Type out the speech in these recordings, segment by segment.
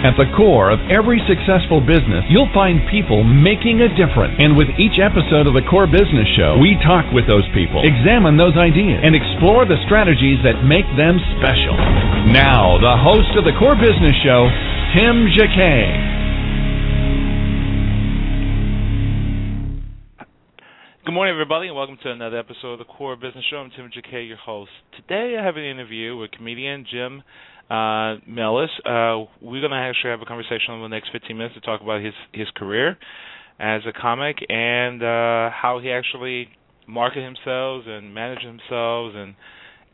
At the core of every successful business, you'll find people making a difference. And with each episode of the Core Business Show, we talk with those people, examine those ideas, and explore the strategies that make them special. Now, the host of the Core Business Show, Tim Jacquet. Good morning, everybody, and welcome to another episode of the Core Business Show. I'm Tim Jacquet, your host. Today, I have an interview with comedian Jim uh, Melis. Uh, we're going to actually have a conversation over the next 15 minutes to talk about his his career as a comic and uh, how he actually market himself and manage himself and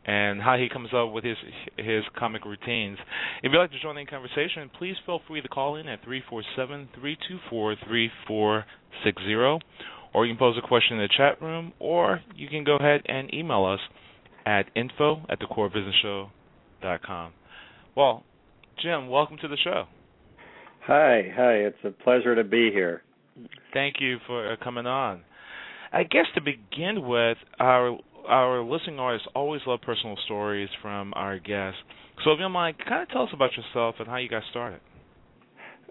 and how he comes up with his his comic routines. If you'd like to join the conversation, please feel free to call in at 347-324-3460 or you can pose a question in the chat room or you can go ahead and email us at info at thecorebusinessshow.com. Well, Jim, welcome to the show. Hi, hi. It's a pleasure to be here. Thank you for uh, coming on. I guess to begin with, our our listening audience always love personal stories from our guests. So, if you don't mind, kind of tell us about yourself and how you got started.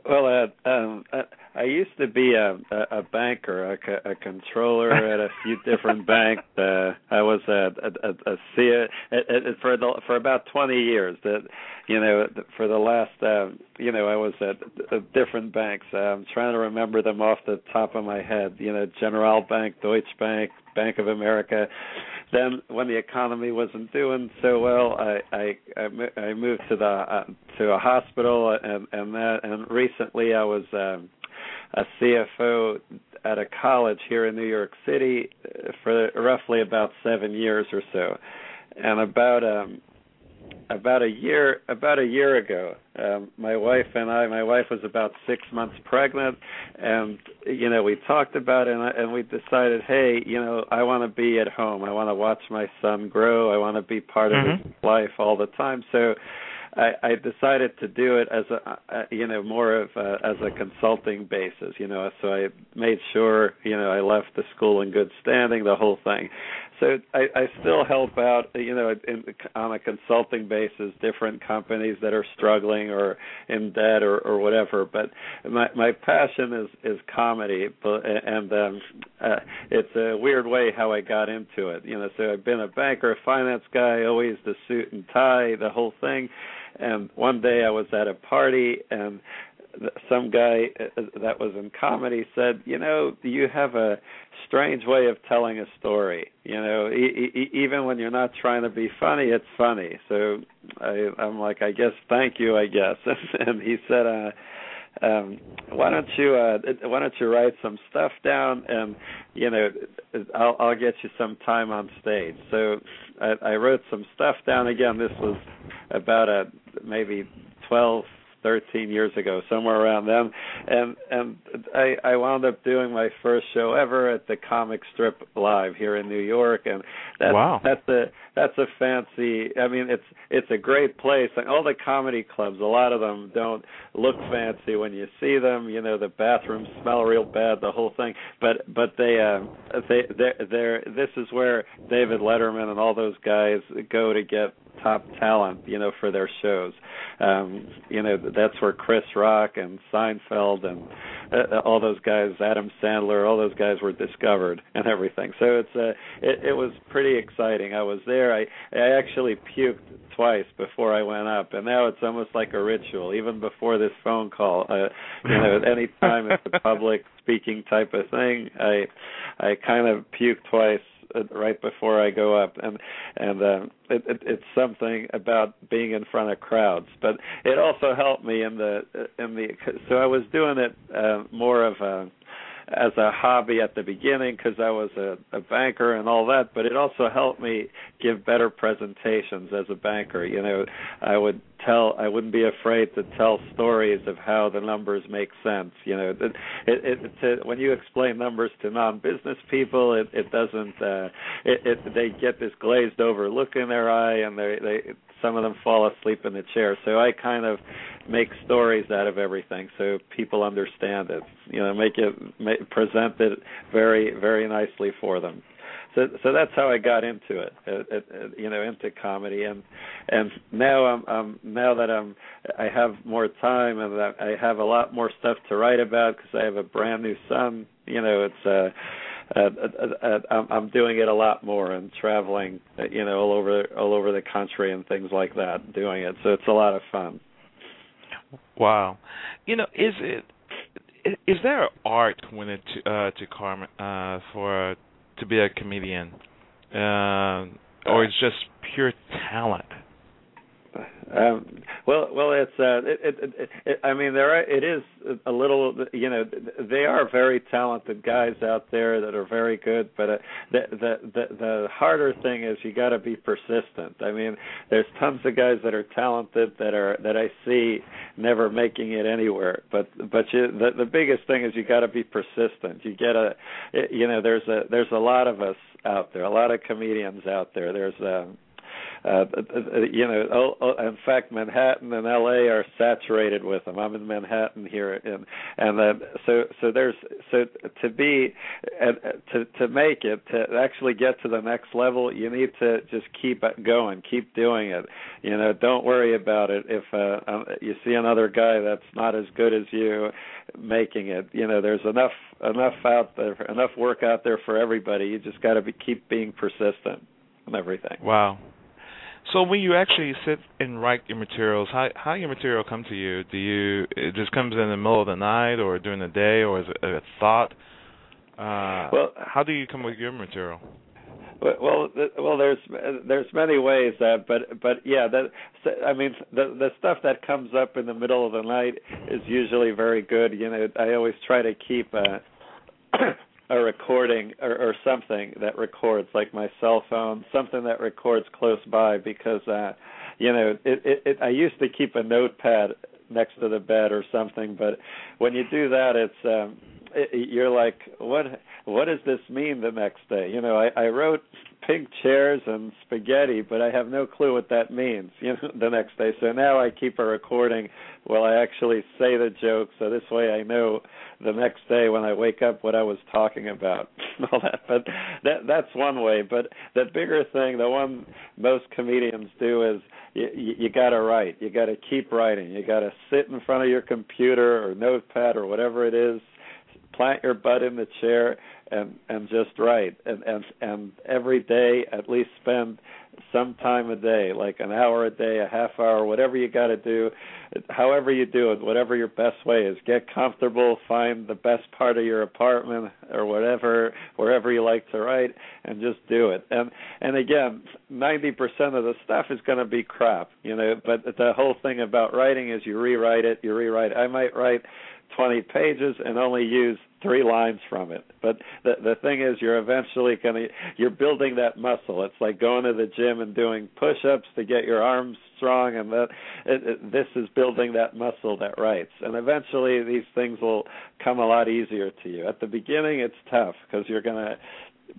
Well, uh, um, uh, I used to be a a, a banker, a, a controller at a few different banks. Uh, I was a a, a, a C for the for about 20 years. That you know, for the last uh, you know, I was at, at different banks. Uh, I'm trying to remember them off the top of my head. You know, General Bank, Deutsche Bank, Bank of America. Then, when the economy wasn't doing so well, I I I moved to the uh, to a hospital, and and that and recently I was um, a CFO at a college here in New York City for roughly about seven years or so, and about um about a year about a year ago um my wife and I my wife was about 6 months pregnant and you know we talked about it and, I, and we decided hey you know I want to be at home. I want to watch my son grow. I want to be part mm-hmm. of his life all the time. So I, I decided to do it as a, uh, you know more of a, as a consulting basis, you know. So I made sure you know I left the school in good standing, the whole thing. So I, I still help out, you know, in, on a consulting basis, different companies that are struggling or in debt or, or whatever. But my my passion is is comedy, but and um, uh, it's a weird way how I got into it. You know, so I've been a banker, a finance guy, always the suit and tie, the whole thing and one day I was at a party and some guy uh, that was in comedy said, "You know, you have a strange way of telling a story. You know, e- e- even when you're not trying to be funny, it's funny." So I, I'm like, "I guess, thank you, I guess." and he said, uh, um why don't you uh why don't you write some stuff down and you know I'll I'll get you some time on stage. So I, I wrote some stuff down again. This was about a maybe 12 13 years ago, somewhere around then, and and I I wound up doing my first show ever at the Comic Strip Live here in New York, and that's wow. that's a that's a fancy. I mean, it's it's a great place. Like all the comedy clubs, a lot of them don't look fancy when you see them. You know, the bathrooms smell real bad, the whole thing. But but they uh, they they're, they're this is where David Letterman and all those guys go to get top talent, you know, for their shows. Um, you know, that's where Chris Rock and Seinfeld and uh, all those guys, Adam Sandler, all those guys were discovered and everything. So it's uh, it, it was pretty exciting. I was there. I I actually puked twice before I went up, and now it's almost like a ritual. Even before this phone call, uh, you know, at any time it's a public speaking type of thing, I I kind of puke twice right before I go up, and and uh, it, it, it's something about being in front of crowds. But it also helped me in the in the so I was doing it uh, more of a as a hobby at the beginning because I was a, a banker and all that, but it also helped me give better presentations as a banker. You know, I would tell, I wouldn't be afraid to tell stories of how the numbers make sense. You know, it, it, it to, when you explain numbers to non-business people, it, it doesn't. Uh, it, it they get this glazed over look in their eye, and they they some of them fall asleep in the chair. So I kind of make stories out of everything so people understand it. You know, make it make, present it very very nicely for them. So so that's how I got into it, it, it, it you know, into comedy and and now I'm um now that I'm I have more time and I have a lot more stuff to write about because I have a brand new son. You know, it's uh uh, uh, uh, I'm, doing it a lot more and traveling, uh, you know, all over all over the country and things like that, doing it. So it's a lot of fun. Wow, you know, is it is there art when it uh, to Carmen uh, for to be a comedian, uh, or it's just pure talent? Um, well, well, it's uh, it, it, it, it, I mean, there are, it is a little, you know, they are very talented guys out there that are very good, but uh, the the the the harder thing is you got to be persistent. I mean, there's tons of guys that are talented that are that I see never making it anywhere, but but you, the the biggest thing is you got to be persistent. You get a, you know, there's a there's a lot of us out there, a lot of comedians out there. There's um uh, you know, oh, oh, in fact, Manhattan and L.A. are saturated with them. I'm in Manhattan here, and and then so so there's so to be uh, to to make it to actually get to the next level, you need to just keep going, keep doing it. You know, don't worry about it if uh, um, you see another guy that's not as good as you making it. You know, there's enough enough out there, enough work out there for everybody. You just got to be keep being persistent and everything. Wow. So when you actually sit and write your materials, how how your material come to you? Do you it just comes in the middle of the night or during the day or is it a thought? Uh, well, how do you come with your material? Well, well, there's there's many ways, uh, but but yeah, that I mean the the stuff that comes up in the middle of the night is usually very good. You know, I always try to keep uh a recording or, or something that records, like my cell phone, something that records close by, because uh, you know, it, it, it I used to keep a notepad next to the bed or something, but when you do that, it's um, it, you're like, what what does this mean the next day? You know, I, I wrote pink chairs and spaghetti, but I have no clue what that means. You know, the next day. So now I keep a recording while I actually say the joke, so this way I know the next day when I wake up what I was talking about. All that, but that that's one way. But the bigger thing, the one most comedians do is you, you got to write. You got to keep writing. You got to sit in front of your computer or notepad or whatever it is plant your butt in the chair and and just write and and and every day at least spend some time a day like an hour a day a half hour whatever you got to do however you do it whatever your best way is. Get comfortable find the best part of your apartment or whatever wherever you like to write and just do it. And and again 90% of the stuff is going to be crap you know but the whole thing about writing is you rewrite it you rewrite. It. i might write 20 pages and only use three lines from it. But the the thing is, you're eventually gonna you're building that muscle. It's like going to the gym and doing push-ups to get your arms strong, and that it, it, this is building that muscle that writes. And eventually, these things will come a lot easier to you. At the beginning, it's tough because you're gonna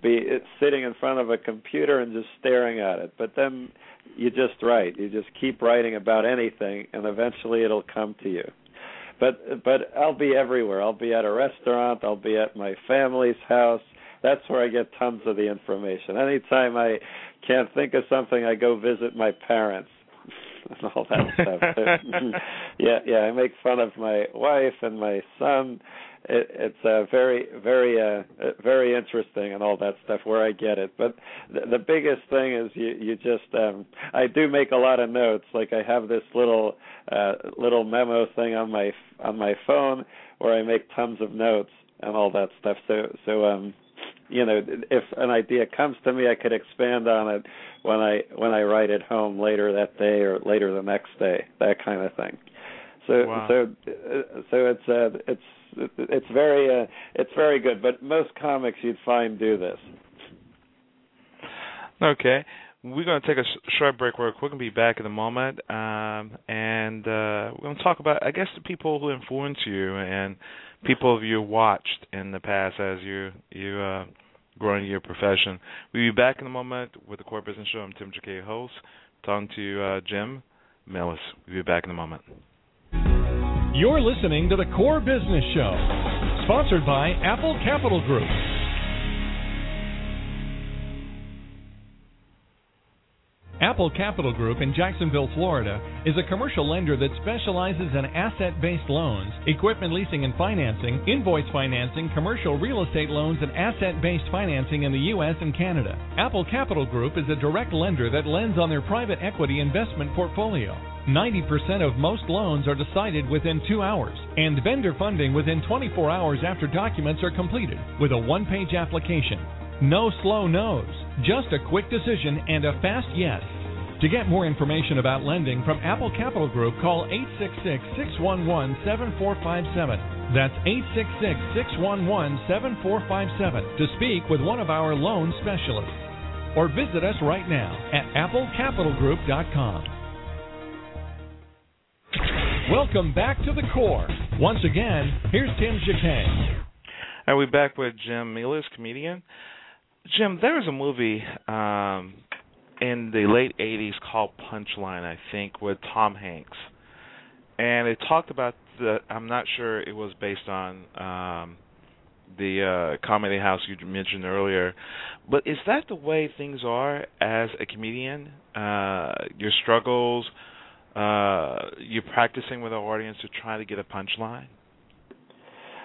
be sitting in front of a computer and just staring at it. But then you just write. You just keep writing about anything, and eventually it'll come to you but but I'll be everywhere. I'll be at a restaurant. I'll be at my family's house. That's where I get tons of the information. Anytime I can't think of something, I go visit my parents and all that stuff. yeah, yeah. I make fun of my wife and my son it, it's uh, very very uh, very interesting and all that stuff where I get it. But the, the biggest thing is you you just um, I do make a lot of notes. Like I have this little uh, little memo thing on my on my phone where I make tons of notes and all that stuff. So so um you know if an idea comes to me I could expand on it when I when I write it home later that day or later the next day that kind of thing. So wow. so uh, so it's uh, it's it's very uh, it's very good. But most comics you'd find do this. Okay. We're going to take a sh- short break real quick and be back in a moment. Um, and uh, we're going to talk about, I guess, the people who influence you and people you watched in the past as you you uh, growing your profession. We'll be back in a moment with the Core Business Show. I'm Tim Jacquet, host. talking to uh, Jim Melis. We'll be back in a moment. You're listening to the Core Business Show, sponsored by Apple Capital Group. Apple Capital Group in Jacksonville, Florida is a commercial lender that specializes in asset based loans, equipment leasing and financing, invoice financing, commercial real estate loans, and asset based financing in the U.S. and Canada. Apple Capital Group is a direct lender that lends on their private equity investment portfolio. 90% of most loans are decided within two hours, and vendor funding within 24 hours after documents are completed with a one page application. No slow no's, just a quick decision and a fast yes. To get more information about lending from Apple Capital Group, call 866 611 7457. That's 866 611 7457 to speak with one of our loan specialists. Or visit us right now at applecapitalgroup.com. Welcome back to the core. Once again, here's Tim Jacquet. Are we back with Jim Melis, comedian? Jim, there was a movie um, in the late '80s called Punchline, I think, with Tom Hanks, and it talked about the. I'm not sure it was based on um, the uh, comedy house you mentioned earlier, but is that the way things are as a comedian? Uh, your struggles, uh, you're practicing with an audience to try to get a punchline.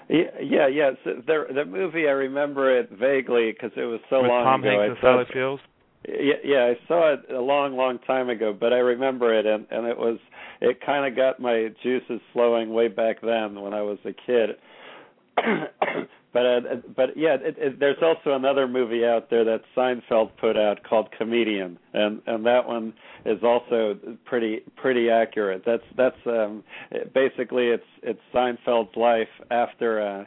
Yeah, yeah, yeah. So the the movie I remember it vaguely because it was so With long Tom ago. Hanks I and Sally Fields. yeah, yeah, I saw it a long, long time ago, but I remember it, and and it was it kind of got my juices flowing way back then when I was a kid. But uh, but yeah, it, it, there's also another movie out there that Seinfeld put out called Comedian, and and that one is also pretty pretty accurate. That's that's um basically it's it's Seinfeld's life after uh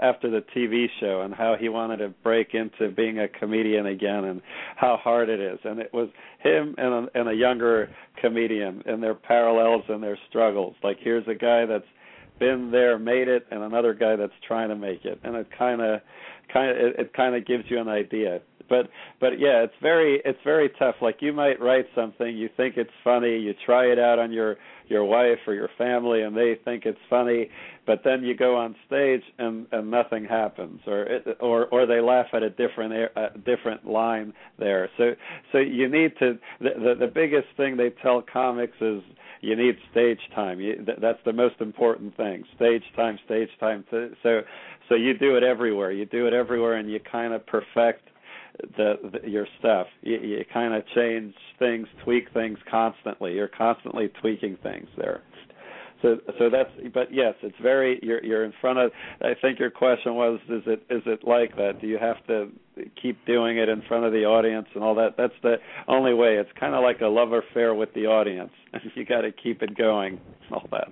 after the TV show and how he wanted to break into being a comedian again and how hard it is. And it was him and a, and a younger comedian and their parallels and their struggles. Like here's a guy that's been there, made it, and another guy that's trying to make it. And it kind of kind of it, it kind of gives you an idea. But but yeah, it's very it's very tough. Like you might write something, you think it's funny, you try it out on your your wife or your family and they think it's funny but then you go on stage and and nothing happens or it, or or they laugh at a different a different line there. So so you need to the the, the biggest thing they tell comics is you need stage time. You, that's the most important thing stage time stage time. So so you do it everywhere. You do it everywhere and you kind of perfect the, the your stuff. You, you kind of change things, tweak things constantly. You're constantly tweaking things there. So so that's but yes, it's very you're you're in front of I think your question was is it is it like that? Do you have to keep doing it in front of the audience and all that? That's the only way. It's kind of like a love affair with the audience. you got to keep it going all that.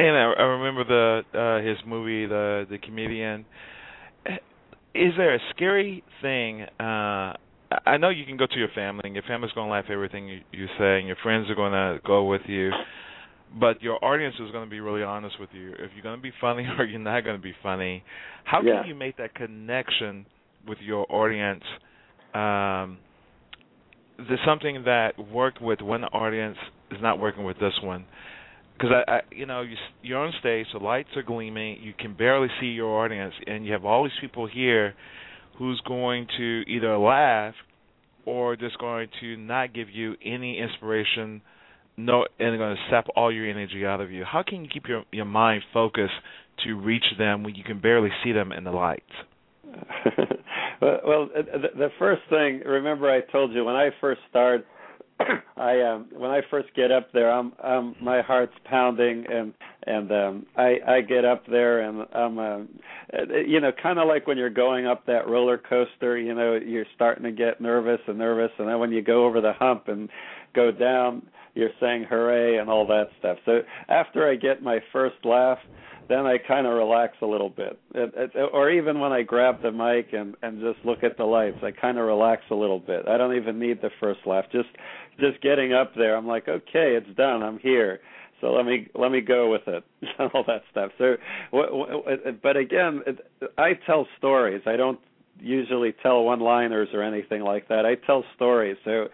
And I, I remember the uh his movie the the comedian is there a scary thing? Uh, I know you can go to your family, and your family's going to laugh at everything you, you say, and your friends are going to go with you. But your audience is going to be really honest with you. If you're going to be funny or you're not going to be funny, how yeah. can you make that connection with your audience? Um, there's something that worked with one audience is not working with this one because I, I, you know, you, you're on stage, the lights are gleaming, you can barely see your audience, and you have all these people here who's going to either laugh or just going to not give you any inspiration, no, and going to sap all your energy out of you. How can you keep your your mind focused to reach them when you can barely see them in the lights? well, the, the first thing, remember, I told you when I first started I um when I first get up there I'm um my heart's pounding and and um I I get up there and I'm uh, you know kind of like when you're going up that roller coaster you know you're starting to get nervous and nervous and then when you go over the hump and go down you're saying hooray and all that stuff. So after I get my first laugh then I kind of relax a little bit. It, it, or even when I grab the mic and and just look at the lights, I kind of relax a little bit. I don't even need the first laugh. Just just getting up there, I'm like, okay, it's done. I'm here. So let me let me go with it, all that stuff. So, but again, I tell stories. I don't usually tell one-liners or anything like that. I tell stories. So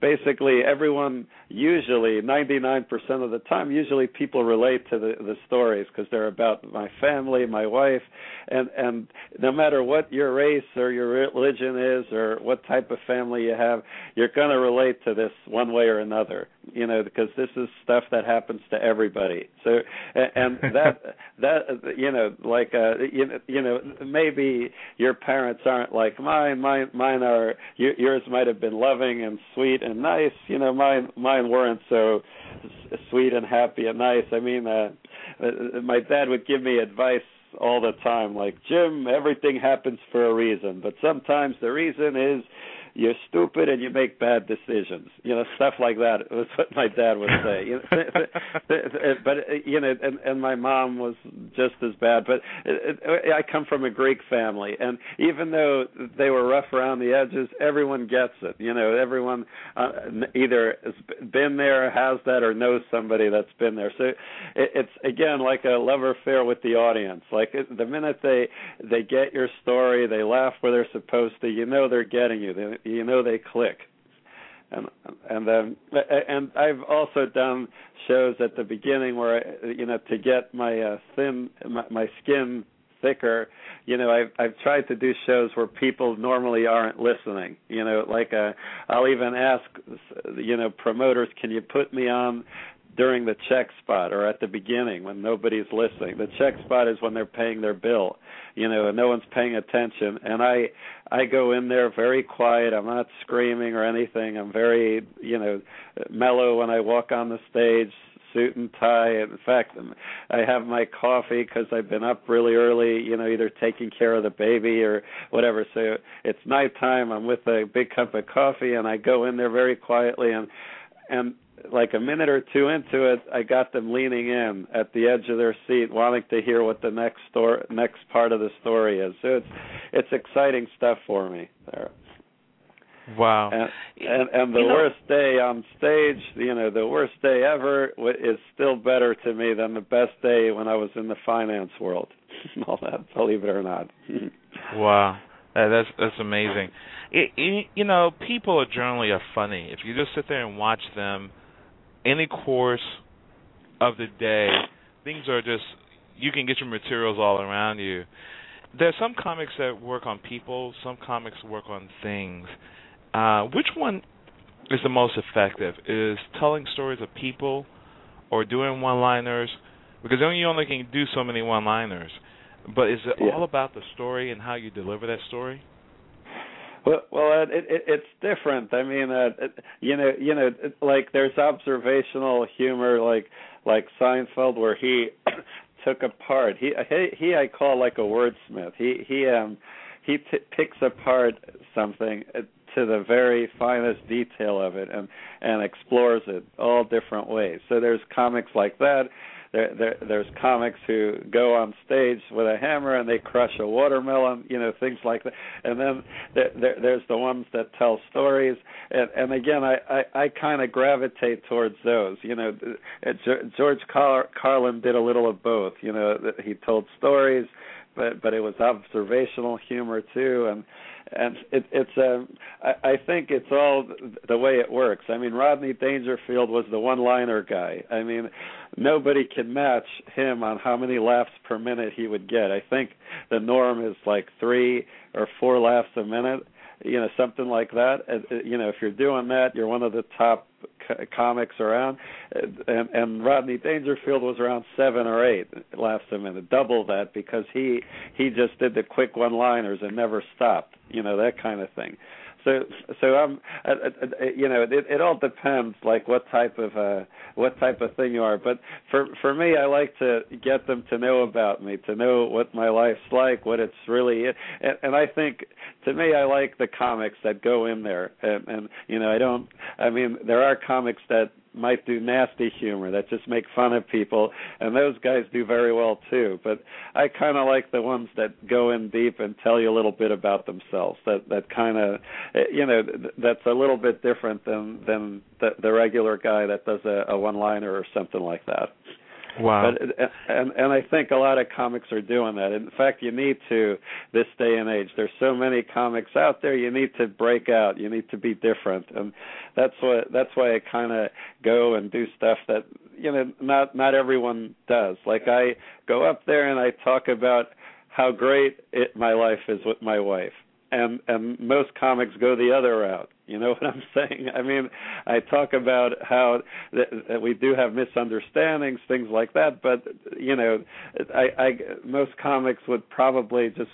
basically everyone usually 99% of the time usually people relate to the the stories because they're about my family my wife and and no matter what your race or your religion is or what type of family you have you're going to relate to this one way or another you know because this is stuff that happens to everybody. So and that that you know like uh you know, you know maybe your parents aren't like mine mine mine are yours might have been loving and sweet and nice you know mine mine weren't so sweet and happy and nice. I mean uh my dad would give me advice all the time like jim everything happens for a reason but sometimes the reason is you're stupid and you make bad decisions. You know, stuff like that was what my dad would say. But you know, and and my mom was just as bad. But it, it, I come from a Greek family, and even though they were rough around the edges, everyone gets it. You know, everyone uh, either has been there, has that, or knows somebody that's been there. So it, it's again like a love affair with the audience. Like it, the minute they they get your story, they laugh where they're supposed to. You know, they're getting you. They, you know they click. And and then and I've also done shows at the beginning where I, you know to get my uh, thin my, my skin thicker you know I've I've tried to do shows where people normally aren't listening. You know like uh I'll even ask you know promoters can you put me on during the check spot or at the beginning when nobody's listening. The check spot is when they're paying their bill, you know, and no one's paying attention. And I I go in there very quiet. I'm not screaming or anything. I'm very, you know, mellow when I walk on the stage, suit and tie. In fact, I have my coffee because I've been up really early, you know, either taking care of the baby or whatever. So it's nighttime. I'm with a big cup of coffee, and I go in there very quietly and and like a minute or two into it, I got them leaning in at the edge of their seat, wanting to hear what the next story, next part of the story is. So it's it's exciting stuff for me there. Wow. And and, and the you know, worst day on stage, you know, the worst day ever is still better to me than the best day when I was in the finance world. All that, believe it or not. wow. that's that's amazing. It, it, you know, people are generally are funny. If you just sit there and watch them any course of the day, things are just you can get your materials all around you. There's some comics that work on people, some comics work on things. Uh, which one is the most effective? Is telling stories of people or doing one-liners? Because only you only can do so many one-liners. But is it yeah. all about the story and how you deliver that story? Well, well, it, it, it's different. I mean, uh, it, you know, you know, it, like there's observational humor, like like Seinfeld, where he took apart. He he he I call like a wordsmith. He he um he t- picks apart something uh, to the very finest detail of it and and explores it all different ways. So there's comics like that there, there there's comics who go on stage with a hammer and they crush a watermelon, you know, things like that. And then there, there, there's the ones that tell stories. And, and again, I I, I kind of gravitate towards those. You know, uh, George Car- Carlin did a little of both. You know, he told stories, but but it was observational humor too, and and it, it's um I, I think it's all the way it works. I mean, Rodney Dangerfield was the one-liner guy. I mean, nobody can match him on how many laughs per minute he would get. I think the norm is like three or four laughs a minute you know something like that. Uh, you know if you're doing that you're one of the top co- comics around. And and Rodney Dangerfield was around 7 or 8 laughs a minute double that because he he just did the quick one liners and never stopped you know that kind of thing so so uh, uh, uh, you know it, it all depends like what type of uh what type of thing you are. But for for me I like to get them to know about me to know what my life's like what it's really and, and I think to me I like the comics that go in there. And and you know I don't I mean there are comics that might do nasty humor that just make fun of people and those guys do very well too. But i kind of like the ones that go in deep and tell you a little bit about themselves that that kind of eh, you know that's a little bit different than than the, the regular guy that does a, a one liner or something like that Wow. But, uh, and and I think a lot of comics are doing that. In fact, you need to this day and age. There's so many comics out there. You need to break out. You need to be different, and that's what that's why I kind of go and do stuff that you know not not everyone does. Like I go up there and I talk about how great it, my life is with my wife and and most comics go the other route. You know what I'm saying? I mean, I talk about how th- that we do have misunderstandings, things like that, but you know, I, I most comics would probably just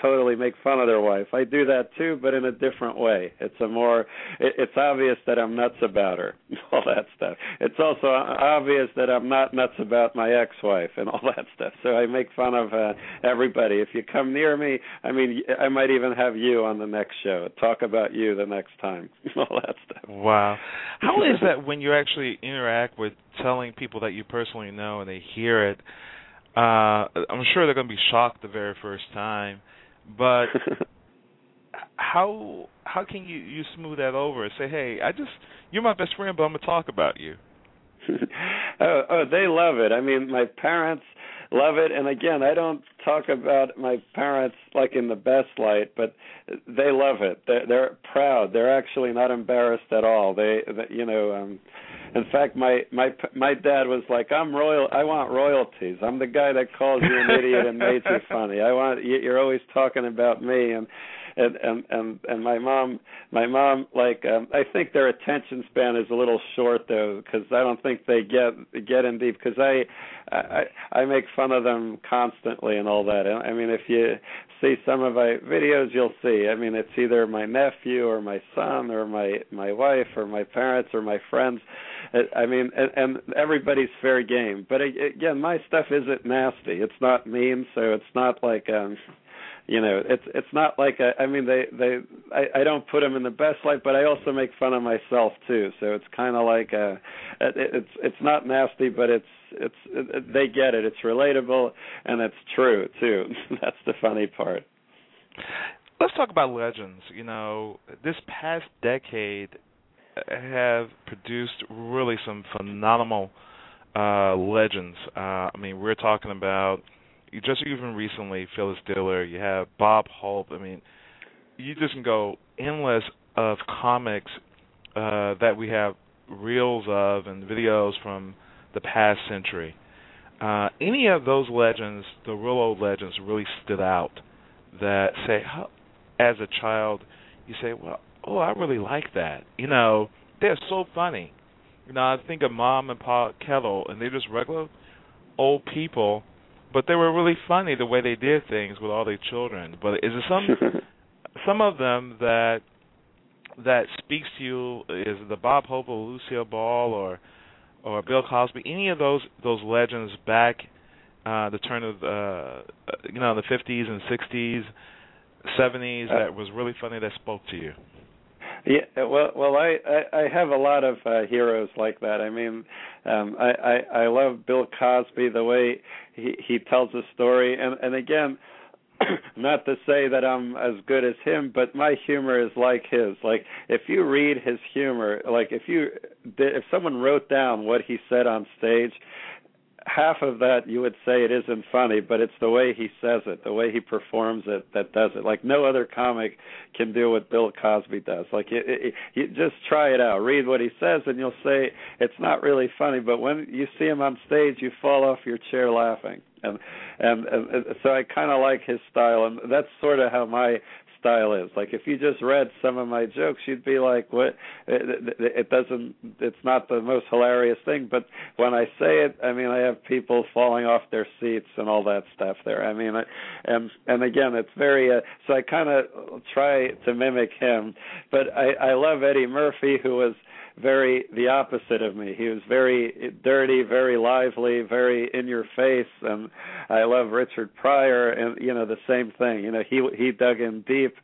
totally make fun of their wife. I do that too, but in a different way. It's a more it, it's obvious that I'm nuts about her, all that stuff. It's also obvious that I'm not nuts about my ex-wife and all that stuff. So I make fun of uh, everybody. If you come near me, I mean, I might even have you on the next show. Talk about you the next time. all that stuff. Wow. How is that when you actually interact with telling people that you personally know and they hear it? Uh, I'm sure they're going to be shocked the very first time, but how how can you you smooth that over and say, hey, I just you're my best friend, but I'm going to talk about you. oh, oh, they love it. I mean, my parents love it. And again, I don't talk about my parents like in the best light, but they love it. They're, they're proud. They're actually not embarrassed at all. They, they you know, um in fact, my my my dad was like, "I'm royal. I want royalties. I'm the guy that calls you an idiot and made you funny. I want you're always talking about me." And and and and and my mom my mom like um i think their attention span is a little short though because i don't think they get get in deep because i i i make fun of them constantly and all that. I mean if you see some of my videos you'll see. I mean it's either my nephew or my son or my my wife or my parents or my friends. I mean and, and everybody's fair game. But again my stuff isn't nasty. It's not mean so it's not like um you know it's it's not like I, I mean they they I, I don't put them in the best light but I also make fun of myself too. So it's kind of like a it, it's it's not nasty but it's it's it, they get it. It's relatable and it's true too. That's the funny part. Let's talk about legends. You know this past decade have produced really some phenomenal uh legends. Uh I mean we're talking about just even recently, Phyllis Diller, you have Bob Hope. I mean, you just can go endless of comics uh, that we have reels of and videos from the past century. Uh, any of those legends, the real old legends, really stood out. That say, as a child, you say, well, oh, I really like that. You know, they're so funny. You know, I think of Mom and Pa Kettle, and they're just regular old people but they were really funny the way they did things with all their children. But is there some some of them that that speaks to you? Is the Bob Hope or Lucille Ball or or Bill Cosby? Any of those those legends back uh the turn of uh you know the 50s and 60s, 70s that was really funny that spoke to you? Yeah, well, well, I, I I have a lot of uh, heroes like that. I mean, um, I, I I love Bill Cosby the way he he tells a story, and and again, not to say that I'm as good as him, but my humor is like his. Like if you read his humor, like if you if someone wrote down what he said on stage, half of that you would say it isn't funny, but it's the way he says it, the way he performs it that does it. Like no other comic can do what Bill Cosby does. Like it, it, you just try it out, read what he says, and you'll say it's not really funny. But when you see him on stage, you fall off your chair laughing. And and, and so I kind of like his style, and that's sort of how my style is. Like if you just read some of my jokes, you'd be like, "What? It, it doesn't. It's not the most hilarious thing." But when I say it, I mean, I have people falling off their seats and all that stuff there. I mean, and and again, it's very. Uh, so I kind of try to mimic him, but I I love Eddie Murphy, who was very the opposite of me. He was very dirty, very lively, very in your face, and I love Richard Pryor, and you know the same thing. You know he he dug in deep.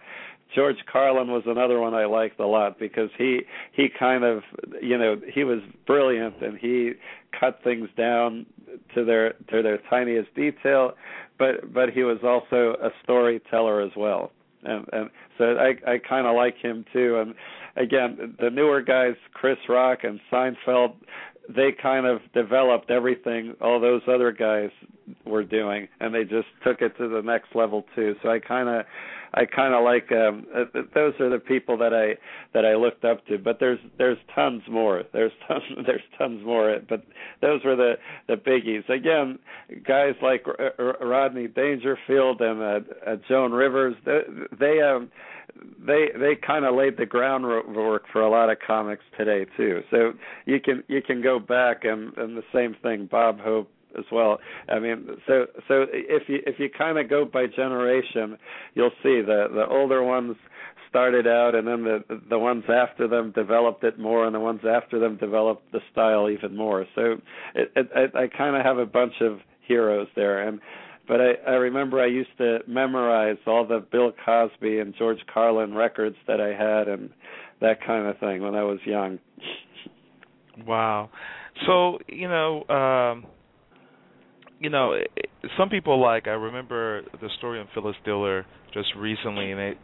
George Carlin was another one I liked a lot because he he kind of you know he was brilliant and he cut things down to their to their tiniest detail, but but he was also a storyteller as well, and and so I I kind of like him too and again, the newer guys, Chris Rock and Seinfeld, they kind of developed everything all those other guys were doing and they just took it to the next level too. So i kind of i kind of like um uh, those are the people that i that i looked up to. But there's there's tons more. There's tons there's tons more. But those were the the biggies. Again guys like rodney dangerfield and uh, uh joan rivers they, they um they they kind of laid the groundwork for a lot of comics today too. So you can you can go back and and the same thing, Bob Hope as well. I mean, so so if you if you kind of go by generation, you'll see the the older ones started out, and then the the ones after them developed it more, and the ones after them developed the style even more. So it, it, I, I kind of have a bunch of heroes there, and but I, I remember I used to memorize all the Bill Cosby and George Carlin records that I had and that kind of thing when I was young. Wow. So, you know, um you know, some people like I remember the story of Phyllis Diller just recently and it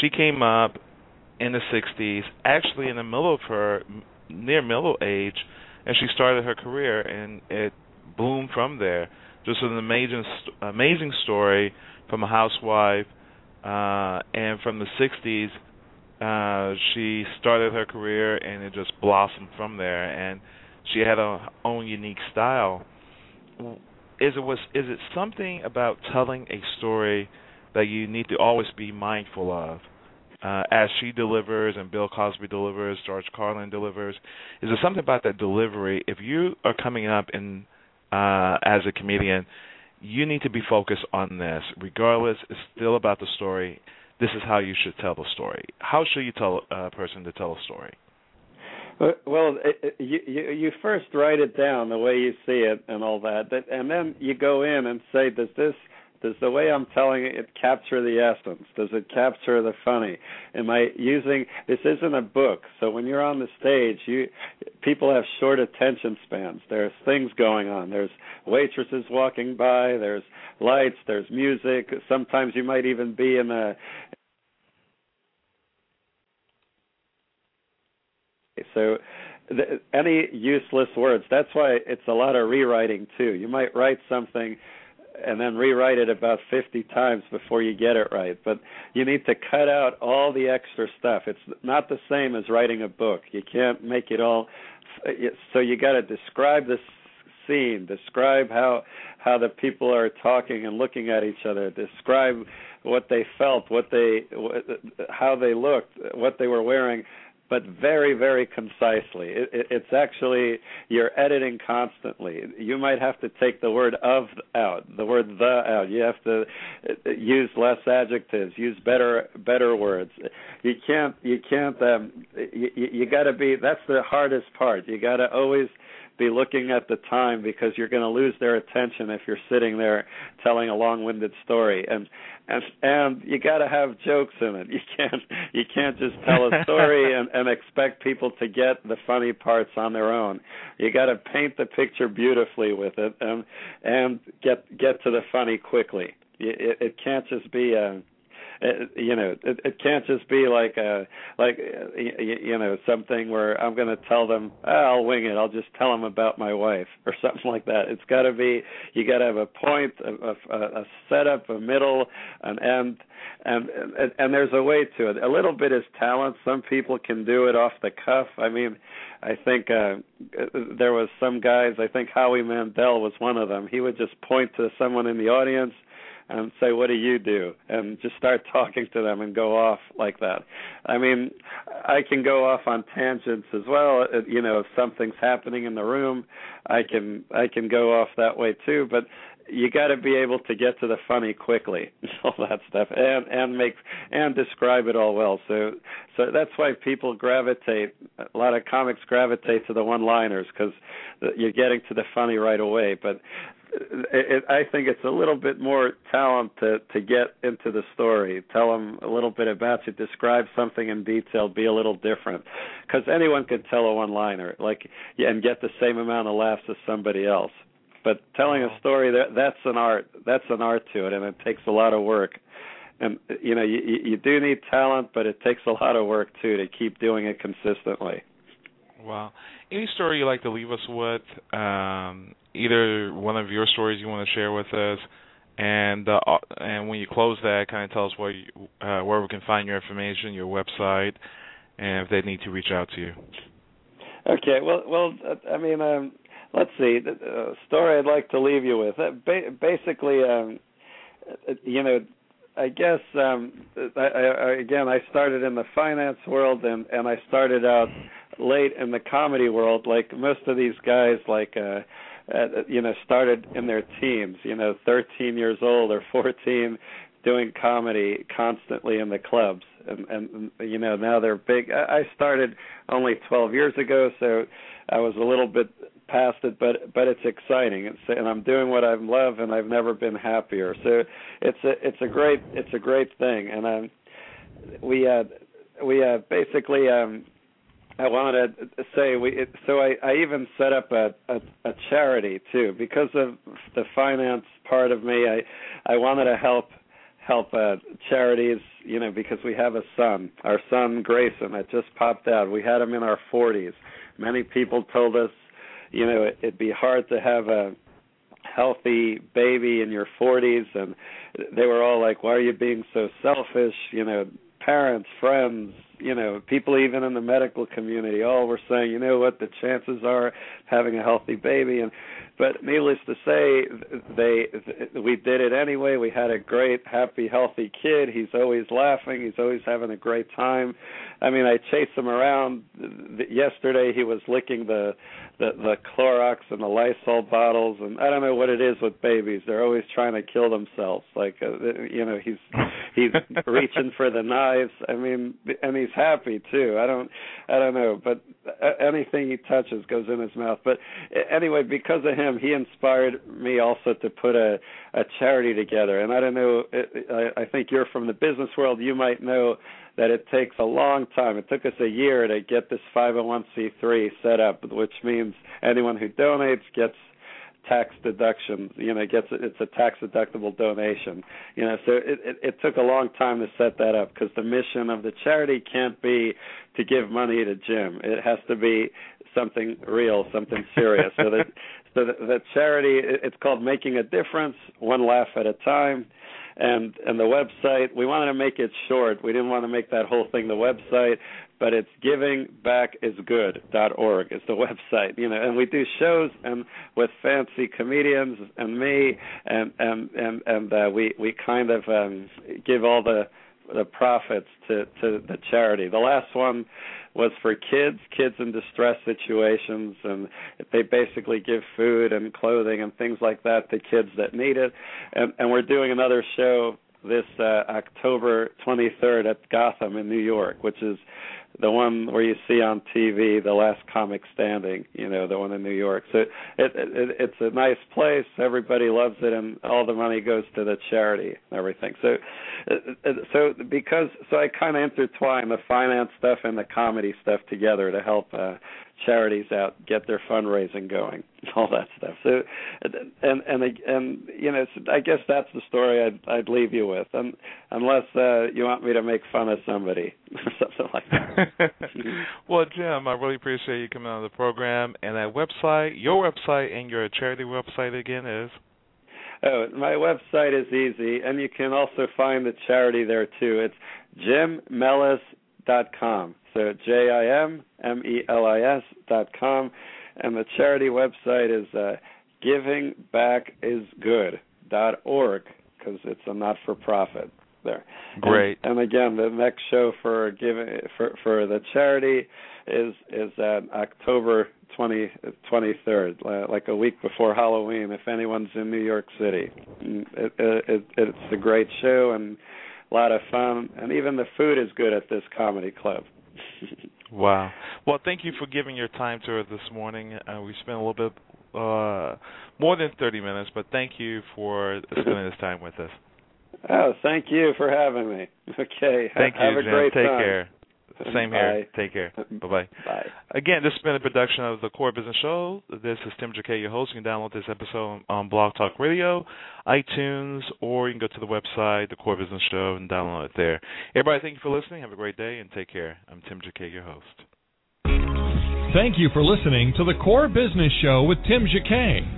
she came up in the 60s, actually in the middle of her near middle age, and she started her career and it bloomed from there just an amazing amazing story from a housewife, uh, and from the '60s, uh, she started her career and it just blossomed from there. And she had her own unique style. Is it was is it something about telling a story that you need to always be mindful of? Uh, as she delivers and Bill Cosby delivers, George Carlin delivers. Is there something about that delivery? If you are coming up in uh, as a comedian, you need to be focused on this. Regardless, it's still about the story. This is how you should tell the story. How should you tell a person to tell a story? Well, it, you, you you first write it down the way you see it and all that, and then you go in and say, does this does the way I'm telling it, it capture the essence? Does it capture the funny? Am I using this isn't a book, so when you're on the stage, you people have short attention spans. There's things going on. There's waitresses walking by, there's lights, there's music. Sometimes you might even be in a so any useless words. That's why it's a lot of rewriting too. You might write something and then rewrite it about 50 times before you get it right. But you need to cut out all the extra stuff. It's not the same as writing a book. You can't make it all. So you got to describe the scene, describe how how the people are talking and looking at each other, describe what they felt, what they how they looked, what they were wearing but very very concisely. It, it, it's actually you're editing constantly. You might have to take the word of out the word the out. You have to uh, use less adjectives use better better words. You can't you can't um you you got to be that's the hardest part. You got to always be looking at the time because you're going to lose their attention if you're sitting there telling a long-winded story. And and and you got to have jokes in it. You can't you can't just tell a story and and expect people to get the funny parts on their own. You got to paint the picture beautifully with it and and get get to the funny quickly. It it can't just be a it, you know it, it can't just be like a like uh, you, you know something where i'm going to tell them oh, i'll wing it. I'll just tell them about my wife or something like that. It's got to be you got to have a point a, a, a setup a middle an end and, and and there's a way to it. A little bit is talent. Some people can do it off the cuff. I mean i think uh there was some guys i think howie mandel was one of them. He would just point to someone in the audience and say, "What do you do?" and just start talking to them and go off like that. I mean, I can go off on tangents as well. You know, if something's happening in the room, I can I can go off that way too. But you got to be able to get to the funny quickly, all that stuff, and and make and describe it all well. So so that's why people gravitate. A lot of comics gravitate to the one-liners because you're getting to the funny right away. But it, I think it's a little bit more talent to to get into the story. Tell them a little bit about you. Describe something in detail. Be a little different, because anyone can tell a one-liner, like and get the same amount of laughs as somebody else. But telling a story that that's an art. That's an art to it, and it takes a lot of work. And you know, you you do need talent, but it takes a lot of work too to keep doing it consistently. Wow. Any story you'd like to leave us with? Um, either one of your stories you want to share with us, and uh, and when you close that, kind of tell us where you, uh, where we can find your information, your website, and if they need to reach out to you. Okay. Well, well, I mean, um, let's see. The uh, story I'd like to leave you with. Uh, ba- basically, um, uh, you know, I guess um, I, I, again, I started in the finance world, and and I started out late in the comedy world, like most of these guys, like. uh uh, you know started in their teens you know 13 years old or 14 doing comedy constantly in the clubs and and you know now they're big i started only 12 years ago so i was a little bit past it, but but it's exciting. It's and I'm doing what I love, and I've never been happier. So it's a it's a great it's a great thing, and um, we uh we uh basically um I wanted to say we it, so I I even set up a, a a charity too because of the finance part of me. I I wanted to help help uh charities you know because we have a son our son grayson that just popped out we had him in our 40s many people told us you know it, it'd be hard to have a healthy baby in your 40s and they were all like why are you being so selfish? You know parents friends you know people even in the medical community all were saying you know what? The chances are having a healthy baby. And but needless to say they we did it anyway. We had a great happy healthy kid. He's always laughing. He's always having a great time. I mean i chase him around. Yesterday he was licking the the the Clorox and the Lysol bottles, and I don't know what it is with babies. They're always trying to kill themselves. Like uh, you know, he's he's reaching for the knives. I mean, and he's happy too. I don't I don't know, but uh, anything he touches goes in his mouth. But anyway, because of him, he inspired me also to put a a charity together. And I don't know. I, I think you're from the business world. You might know that it takes a long time. It took us a year to get this 501c3 set up, which means anyone who donates gets tax deduction. You know, it gets it's a tax deductible donation. You know, so it, it, it took a long time to set that up because the mission of the charity can't be to give money to Jim. It has to be something real, something serious. so that so the, the charity it's called Making a Difference, one laugh at a time and and the website we wanted to make it short. We didn't want to make that whole thing the website but it's givingbackisgood.org is the website you know. And we do shows and with fancy comedians and me and and and and uh, we we kind of um give all the the profits to to the charity. The last one was for kids, kids in distress situations, and they basically give food and clothing and things like that to kids that need it. And, and we're doing another show this uh, October 23rd at Gotham in New York, which is the one where you see on TV the last comic standing, you know, the one in New York. So it, it it's a nice place. Everybody loves it, and all the money goes to the charity and everything. So, so because so I kind of intertwine the finance stuff and the comedy stuff together to help uh, charities out, get their fundraising going, all that stuff. So, and and and you know, I guess that's the story I'd I'd leave you with, and unless uh, you want me to make fun of somebody or something like that. well, Jim, I really appreciate you coming on the program. And that website, your website, and your charity website again is. Oh, my website is easy, and you can also find the charity there too. It's jimmelis.com. So J I M M E L I S dot com, and the charity website is uh, givingbackisgood dot org because it's a not for profit there. Great. And, and, again, the next show for giving for for the charity is is at October twenty twenty third, like a week before Halloween. If anyone's in New York City, mm, it, it, it's a great show and a lot of fun, and even the food is good at this comedy club wow. Well, thank you for giving your time to us this morning. Uh, we spent a little bit uh, more than 30 minutes, but thank you for spending this time with us. Oh, thank you for having me. Okay. Thank Have you, a great Take time. care. Same here. Bye. Take care. Bye-bye. Bye. Again, this has been a production of the Core Business Show. This is Tim Jacquet, your host. You can download this episode on Blog Talk Radio, iTunes, or you can go to the website, The Core Business Show, and download it there. Everybody, thank you for listening. Have a great day and take care. I'm Tim Jacquet, your host. Thank you for listening to the Core Business Show with Tim Jacquet.